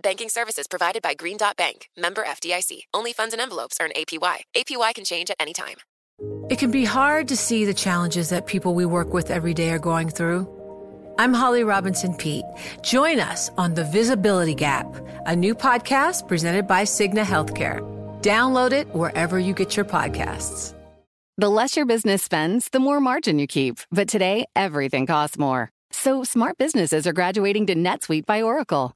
Banking services provided by Green Dot Bank, member FDIC. Only funds and envelopes earn APY. APY can change at any time. It can be hard to see the challenges that people we work with every day are going through. I'm Holly Robinson Peete. Join us on The Visibility Gap, a new podcast presented by Cigna Healthcare. Download it wherever you get your podcasts. The less your business spends, the more margin you keep. But today, everything costs more. So smart businesses are graduating to NetSuite by Oracle.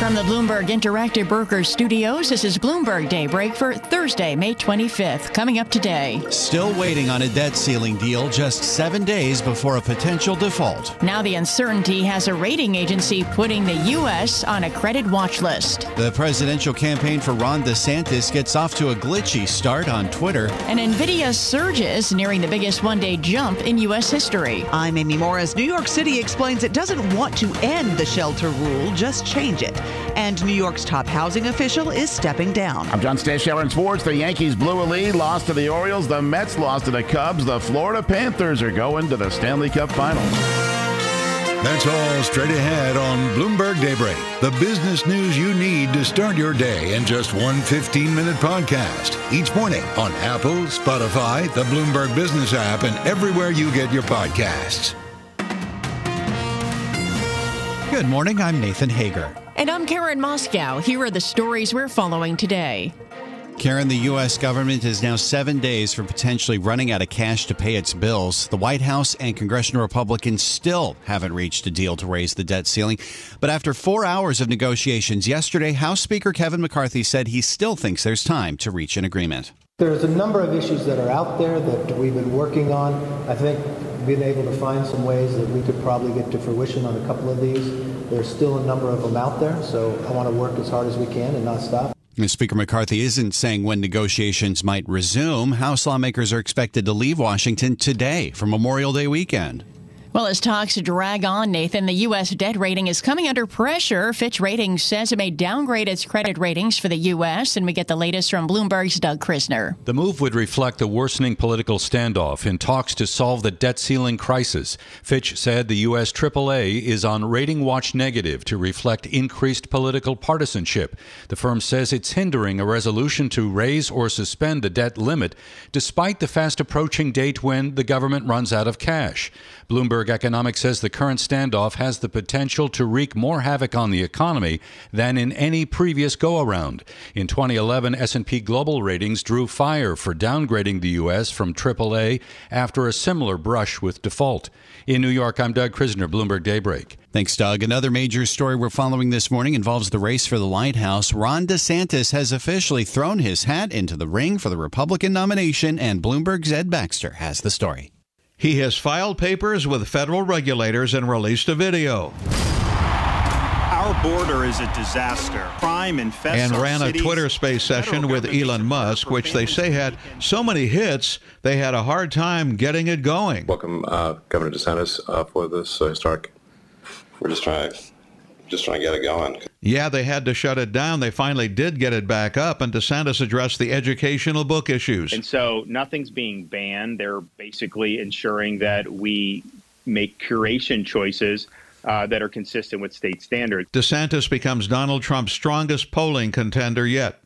From the Bloomberg Interactive Brokers studios, this is Bloomberg Daybreak for Thursday, May 25th. Coming up today. Still waiting on a debt ceiling deal just seven days before a potential default. Now the uncertainty has a rating agency putting the U.S. on a credit watch list. The presidential campaign for Ron DeSantis gets off to a glitchy start on Twitter. And NVIDIA surges, nearing the biggest one day jump in U.S. history. I'm Amy Morris. New York City explains it doesn't want to end the shelter rule, just change it. And New York's top housing official is stepping down. I'm John Stashower in sports. The Yankees blew a lead, lost to the Orioles. The Mets lost to the Cubs. The Florida Panthers are going to the Stanley Cup Finals. That's all straight ahead on Bloomberg Daybreak, the business news you need to start your day in just one 15 minute podcast. Each morning on Apple, Spotify, the Bloomberg Business app, and everywhere you get your podcasts. Good morning. I'm Nathan Hager. And I'm Karen Moskow. Here are the stories we're following today. Karen, the U.S. government is now seven days from potentially running out of cash to pay its bills. The White House and congressional Republicans still haven't reached a deal to raise the debt ceiling. But after four hours of negotiations yesterday, House Speaker Kevin McCarthy said he still thinks there's time to reach an agreement. There's a number of issues that are out there that we've been working on. I think being able to find some ways that we could probably get to fruition on a couple of these. There's still a number of them out there, so I want to work as hard as we can and not stop. Speaker McCarthy isn't saying when negotiations might resume. House lawmakers are expected to leave Washington today for Memorial Day weekend. Well, as talks drag on, Nathan, the U.S. debt rating is coming under pressure. Fitch Ratings says it may downgrade its credit ratings for the U.S., and we get the latest from Bloomberg's Doug Krisner. The move would reflect the worsening political standoff in talks to solve the debt ceiling crisis. Fitch said the U.S. AAA is on rating watch negative to reflect increased political partisanship. The firm says it's hindering a resolution to raise or suspend the debt limit, despite the fast approaching date when the government runs out of cash. Bloomberg Economics says the current standoff has the potential to wreak more havoc on the economy than in any previous go-around. In 2011, S&P Global Ratings drew fire for downgrading the U.S. from AAA after a similar brush with default. In New York, I'm Doug Krisner, Bloomberg Daybreak. Thanks, Doug. Another major story we're following this morning involves the race for the White House. Ron DeSantis has officially thrown his hat into the ring for the Republican nomination, and Bloomberg's Ed Baxter has the story. He has filed papers with federal regulators and released a video. Our border is a disaster. Crime infests and our ran a. Twitter space session with Elon Musk, which they say had so many hits they had a hard time getting it going. Welcome, uh, Governor DeSantis, uh, for this uh, historic. We're just trying, just trying to get it going. Yeah, they had to shut it down. They finally did get it back up, and DeSantis addressed the educational book issues. And so nothing's being banned. They're basically ensuring that we make curation choices uh, that are consistent with state standards. DeSantis becomes Donald Trump's strongest polling contender yet.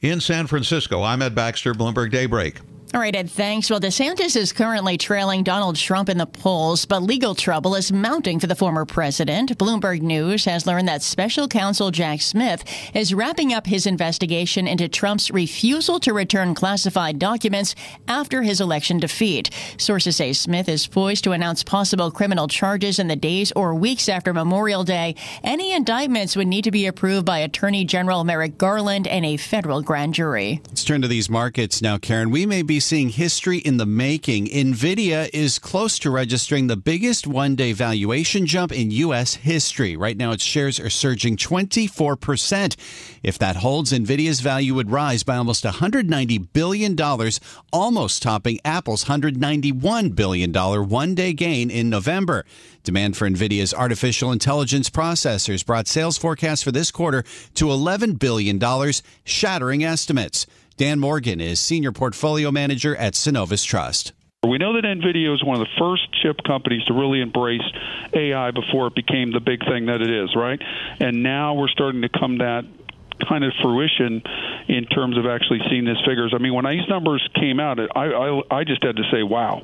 In San Francisco, I'm Ed Baxter, Bloomberg Daybreak. All right, Ed, thanks. Well, DeSantis is currently trailing Donald Trump in the polls, but legal trouble is mounting for the former president. Bloomberg News has learned that special counsel Jack Smith is wrapping up his investigation into Trump's refusal to return classified documents after his election defeat. Sources say Smith is poised to announce possible criminal charges in the days or weeks after Memorial Day. Any indictments would need to be approved by Attorney General Merrick Garland and a federal grand jury. Let's turn to these markets now, Karen. We may be seeing history in the making. Nvidia is close to registering the biggest one day valuation jump in U.S. history. Right now, its shares are surging 24%. If that holds, Nvidia's value would rise by almost $190 billion, almost topping Apple's $191 billion one day gain in November. Demand for Nvidia's artificial intelligence processors brought sales forecasts for this quarter to $11 billion, shattering estimates. Dan Morgan is Senior Portfolio Manager at Synovus Trust. We know that NVIDIA is one of the first chip companies to really embrace AI before it became the big thing that it is, right? And now we're starting to come that kind of fruition in terms of actually seeing these figures. I mean, when these numbers came out, I, I, I just had to say, wow.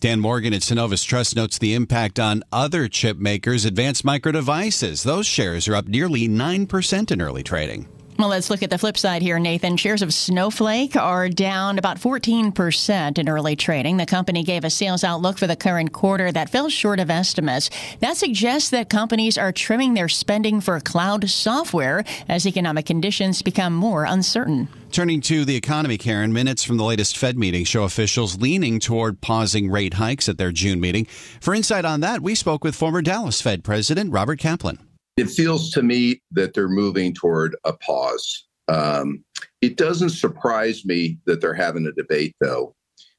Dan Morgan at Synovus Trust notes the impact on other chip makers, Advanced Micro Devices. Those shares are up nearly 9% in early trading. Well, let's look at the flip side here, Nathan. Shares of Snowflake are down about 14% in early trading. The company gave a sales outlook for the current quarter that fell short of estimates. That suggests that companies are trimming their spending for cloud software as economic conditions become more uncertain. Turning to the economy, Karen, minutes from the latest Fed meeting show officials leaning toward pausing rate hikes at their June meeting. For insight on that, we spoke with former Dallas Fed President Robert Kaplan. It feels to me that they're moving toward a pause. Um, it doesn't surprise me that they're having a debate, though,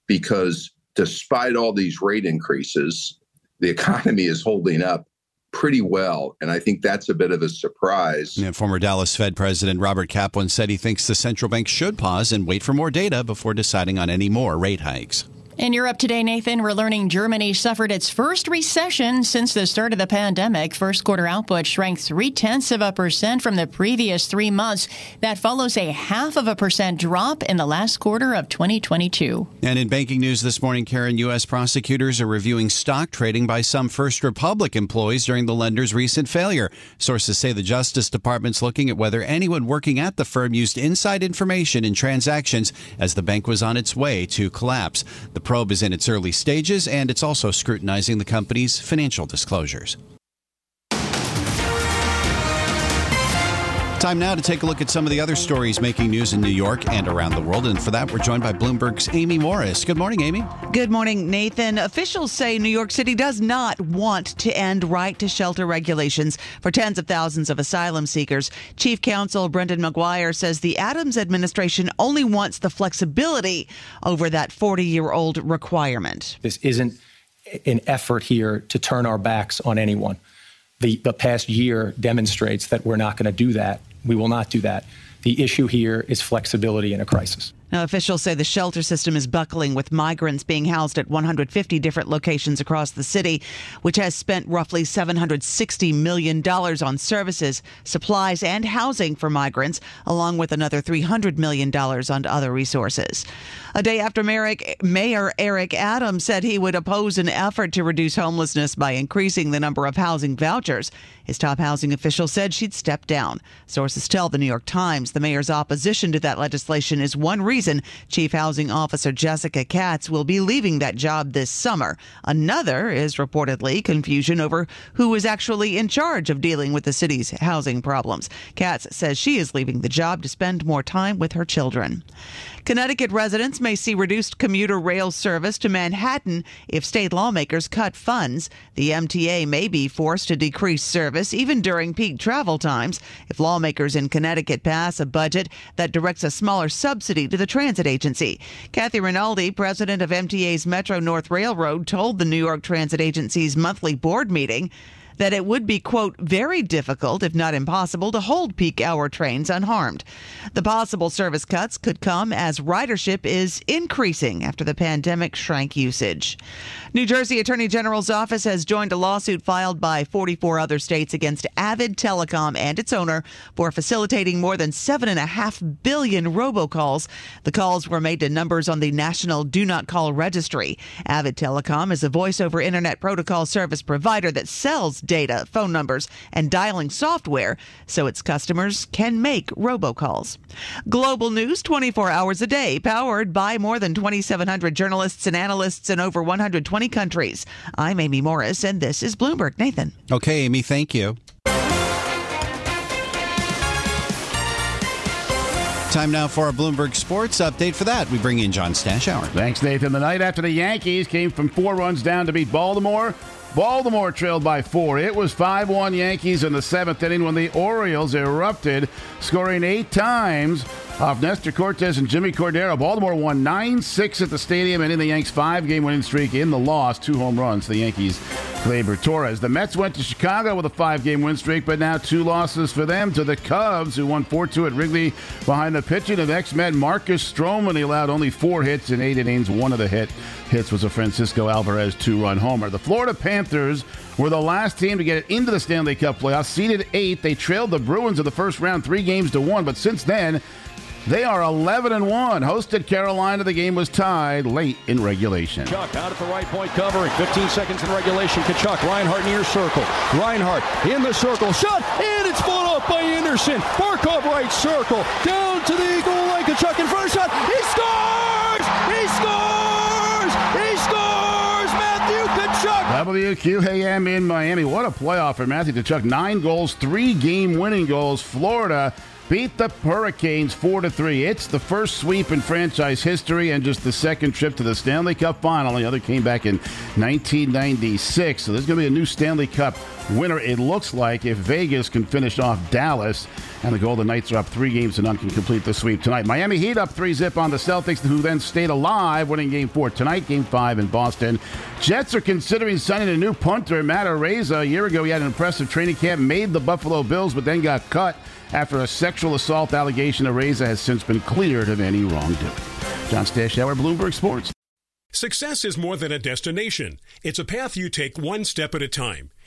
because despite all these rate increases, the economy is holding up pretty well. And I think that's a bit of a surprise. Yeah, former Dallas Fed President Robert Kaplan said he thinks the central bank should pause and wait for more data before deciding on any more rate hikes. In Europe today, Nathan, we're learning Germany suffered its first recession since the start of the pandemic. First quarter output shrank three tenths of a percent from the previous three months. That follows a half of a percent drop in the last quarter of 2022. And in banking news this morning, Karen, U.S. prosecutors are reviewing stock trading by some First Republic employees during the lender's recent failure. Sources say the Justice Department's looking at whether anyone working at the firm used inside information in transactions as the bank was on its way to collapse. The probe is in its early stages, and it's also scrutinizing the company's financial disclosures. Time now to take a look at some of the other stories making news in New York and around the world. And for that, we're joined by Bloomberg's Amy Morris. Good morning, Amy. Good morning, Nathan. Officials say New York City does not want to end right to shelter regulations for tens of thousands of asylum seekers. Chief Counsel Brendan McGuire says the Adams administration only wants the flexibility over that 40 year old requirement. This isn't an effort here to turn our backs on anyone. The, the past year demonstrates that we're not going to do that. We will not do that. The issue here is flexibility in a crisis. Now, officials say the shelter system is buckling with migrants being housed at 150 different locations across the city, which has spent roughly $760 million on services, supplies, and housing for migrants, along with another $300 million on other resources. A day after Mayor Eric Adams said he would oppose an effort to reduce homelessness by increasing the number of housing vouchers, his top housing official said she'd step down. Sources tell the New York Times the mayor's opposition to that legislation is one reason reason, Chief Housing Officer Jessica Katz will be leaving that job this summer. Another is reportedly confusion over who is actually in charge of dealing with the city's housing problems. Katz says she is leaving the job to spend more time with her children. Connecticut residents may see reduced commuter rail service to Manhattan if state lawmakers cut funds. The MTA may be forced to decrease service even during peak travel times if lawmakers in Connecticut pass a budget that directs a smaller subsidy to the transit agency. Kathy Rinaldi, president of MTA's Metro North Railroad, told the New York Transit Agency's monthly board meeting that it would be, quote, very difficult, if not impossible, to hold peak hour trains unharmed. The possible service cuts could come as ridership is increasing after the pandemic shrank usage. New Jersey Attorney General's office has joined a lawsuit filed by 44 other states against Avid Telecom and its owner for facilitating more than 7.5 billion robocalls. The calls were made to numbers on the National Do Not Call Registry. Avid Telecom is a voice over internet protocol service provider that sells data, phone numbers, and dialing software so its customers can make robocalls. Global news 24 hours a day, powered by more than 2,700 journalists and analysts in over 120 countries. I'm Amy Morris, and this is Bloomberg. Nathan. Okay, Amy, thank you. Time now for our Bloomberg Sports update. For that, we bring in John Stashower. Thanks, Nathan. The night after the Yankees came from four runs down to beat Baltimore. Baltimore trailed by four. It was 5 1 Yankees in the seventh inning when the Orioles erupted, scoring eight times off Nestor Cortes and Jimmy Cordero. Baltimore won 9 6 at the stadium and in the Yanks' five game winning streak in the loss. Two home runs. The Yankees, Gleyber Torres. The Mets went to Chicago with a five game win streak, but now two losses for them to the Cubs, who won 4 2 at Wrigley behind the pitching of ex Met Marcus Stroman. He allowed only four hits in eight innings. One of the hit hits was a Francisco Alvarez two run homer. The Florida Panthers were the last team to get into the Stanley Cup playoffs, seeded eight. They trailed the Bruins in the first round three games to one, but since then, they are 11 and 1. Hosted Carolina, the game was tied late in regulation. Chuck out at the right point covering. 15 seconds in regulation. Tkachuk, Reinhart near circle. Reinhart in the circle. Shot, and it's fought off by Andersen. Barkov right circle. Down to the goal line. Tkachuk in front of shot. He scores! He scores! He scores! Matthew Tkachuk! WQAM in Miami. What a playoff for Matthew Tkachuk. Nine goals, three game winning goals. Florida beat the Hurricanes 4 to 3. It's the first sweep in franchise history and just the second trip to the Stanley Cup final. The other came back in 1996. So there's going to be a new Stanley Cup winner, it looks like, if Vegas can finish off Dallas. And the Golden Knights are up three games to none, can complete the sweep tonight. Miami Heat up three zip on the Celtics, who then stayed alive, winning game four tonight, game five in Boston. Jets are considering signing a new punter, Matt Araiza. A year ago, he had an impressive training camp, made the Buffalo Bills, but then got cut after a sexual assault allegation. Araiza has since been cleared of any wrongdoing. John Stashower, Bloomberg Sports. Success is more than a destination. It's a path you take one step at a time.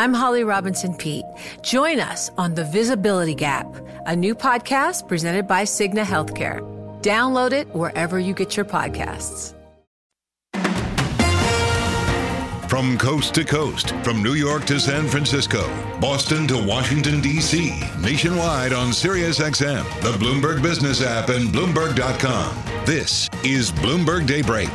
I'm Holly Robinson Peete. Join us on The Visibility Gap, a new podcast presented by Cigna Healthcare. Download it wherever you get your podcasts. From coast to coast, from New York to San Francisco, Boston to Washington, D.C., nationwide on SiriusXM, the Bloomberg Business app, and Bloomberg.com. This is Bloomberg Daybreak.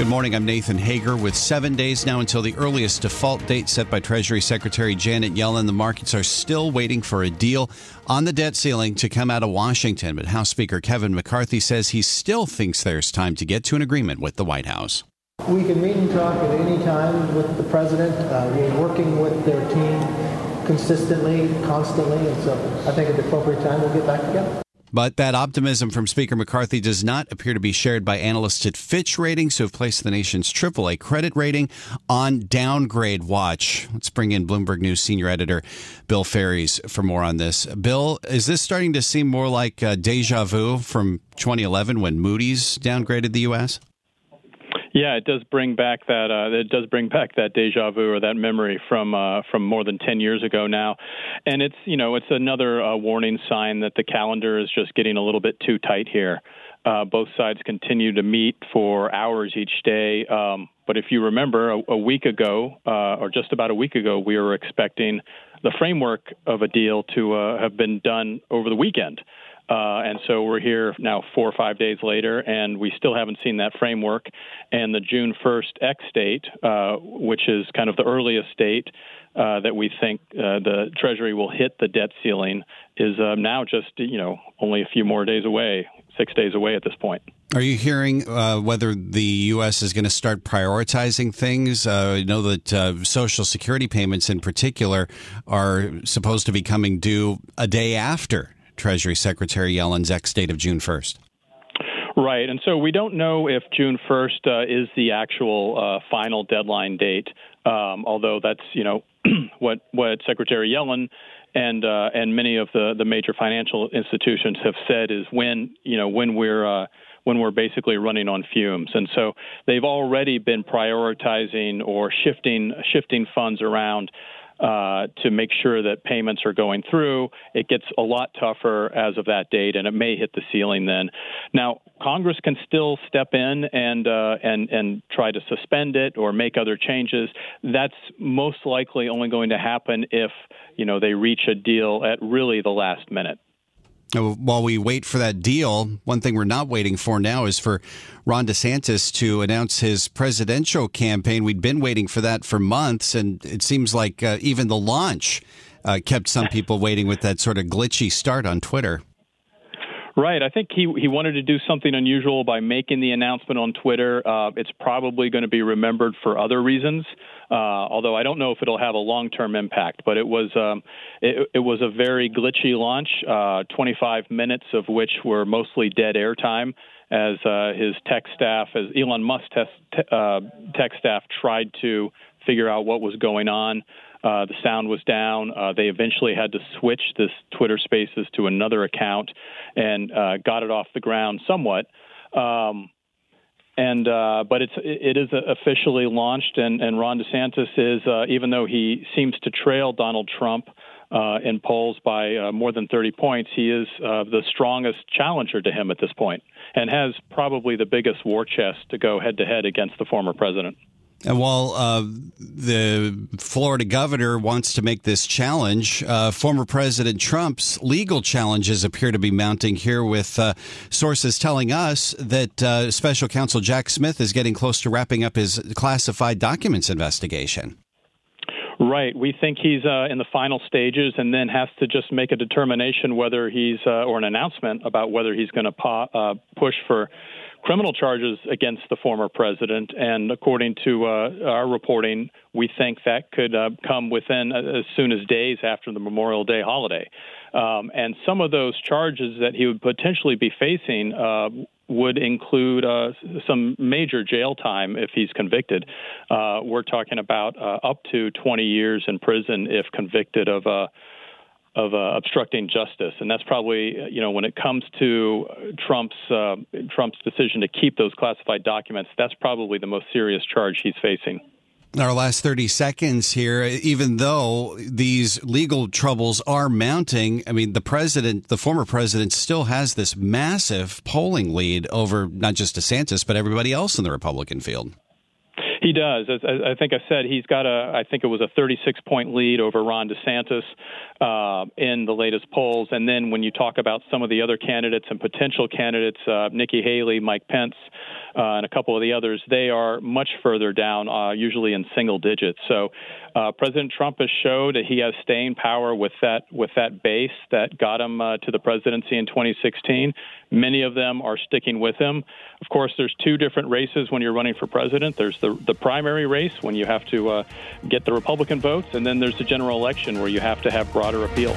Good morning. I'm Nathan Hager. With seven days now until the earliest default date set by Treasury Secretary Janet Yellen, the markets are still waiting for a deal on the debt ceiling to come out of Washington. But House Speaker Kevin McCarthy says he still thinks there's time to get to an agreement with the White House. We can meet and talk at any time with the president. Uh, we're working with their team consistently, constantly, and so I think at the appropriate time we'll get back together. But that optimism from Speaker McCarthy does not appear to be shared by analysts at Fitch Ratings, who have placed the nation's AAA credit rating on downgrade watch. Let's bring in Bloomberg News senior editor Bill Faries for more on this. Bill, is this starting to seem more like uh, deja vu from 2011 when Moody's downgraded the U.S.? Yeah, it does bring back that uh, it does bring back that deja vu or that memory from uh, from more than ten years ago now, and it's you know it's another uh, warning sign that the calendar is just getting a little bit too tight here. Uh, both sides continue to meet for hours each day. Um, but if you remember, a, a week ago, uh, or just about a week ago, we were expecting the framework of a deal to uh, have been done over the weekend. Uh, and so we're here now four or five days later, and we still haven't seen that framework. And the June 1st X date, uh, which is kind of the earliest date uh, that we think uh, the Treasury will hit the debt ceiling, is uh, now just you know only a few more days away, six days away at this point. Are you hearing uh, whether the U.S. is going to start prioritizing things? Uh, I know that uh, Social Security payments, in particular, are supposed to be coming due a day after Treasury Secretary Yellen's X date of June 1st. Right. And so we don't know if June 1st uh, is the actual uh, final deadline date, um, although that's, you know, what, what Secretary Yellen and uh, and many of the, the major financial institutions have said is when you know when we're uh, when we're basically running on fumes, and so they've already been prioritizing or shifting shifting funds around uh, to make sure that payments are going through. It gets a lot tougher as of that date, and it may hit the ceiling then. Now, Congress can still step in and uh, and and try to suspend it or make other changes. That's most likely only going to happen if you know they reach a deal at really the last minute. While we wait for that deal, one thing we're not waiting for now is for Ron DeSantis to announce his presidential campaign. We'd been waiting for that for months, and it seems like uh, even the launch uh, kept some people waiting with that sort of glitchy start on Twitter. Right. I think he he wanted to do something unusual by making the announcement on Twitter. Uh, it's probably going to be remembered for other reasons, uh, although I don't know if it'll have a long term impact. But it was um, it, it, was a very glitchy launch. Uh, 25 minutes of which were mostly dead air time. As uh, his tech staff, as Elon Musk te- uh, tech staff tried to figure out what was going on. Uh, the sound was down. Uh, they eventually had to switch this Twitter Spaces to another account and uh, got it off the ground somewhat. Um, and uh, but it's it is officially launched, and, and Ron DeSantis is uh, even though he seems to trail Donald Trump uh, in polls by more than 30 points, he is the strongest challenger to him at this point, and has probably the biggest war chest to go head to head against the former president. And while uh, the Florida governor wants to make this challenge, uh, former President Trump's legal challenges appear to be mounting here, with uh, sources telling us that uh, Special Counsel Jack Smith is getting close to wrapping up his classified documents investigation. Right. We think he's uh, in the final stages and then has to just make a determination whether he's, uh, or an announcement about whether he's going to po- push for criminal charges against the former president. And according to uh, our reporting, we think that could uh, come within uh, as soon as days after the Memorial Day holiday. Um, and some of those charges that he would potentially be facing uh, would include uh, some major jail time if he's convicted. Uh, we're talking about up to 20 years in prison if convicted of of uh, obstructing justice, and that's probably you know when it comes to Trump's uh, Trump's decision to keep those classified documents, that's probably the most serious charge he's facing. Our last 30 seconds here, even though these legal troubles are mounting, I mean, the president, the former president, still has this massive polling lead over not just DeSantis, but everybody else in the Republican field. He does. As, as I think I said, he's got a. I think it was a 36 point lead over Ron DeSantis uh, in the latest polls. And then when you talk about some of the other candidates and potential candidates, uh, Nikki Haley, Mike Pence, uh, and a couple of the others, they are much further down, uh, usually in single digits. So uh, President Trump has showed that he has staying power with that with that base that got him uh, to the presidency in 2016. Many of them are sticking with him. Of course, there's two different races when you're running for president. There's the the primary race when you have to uh, get the Republican votes, and then there's the general election where you have to have broader appeal.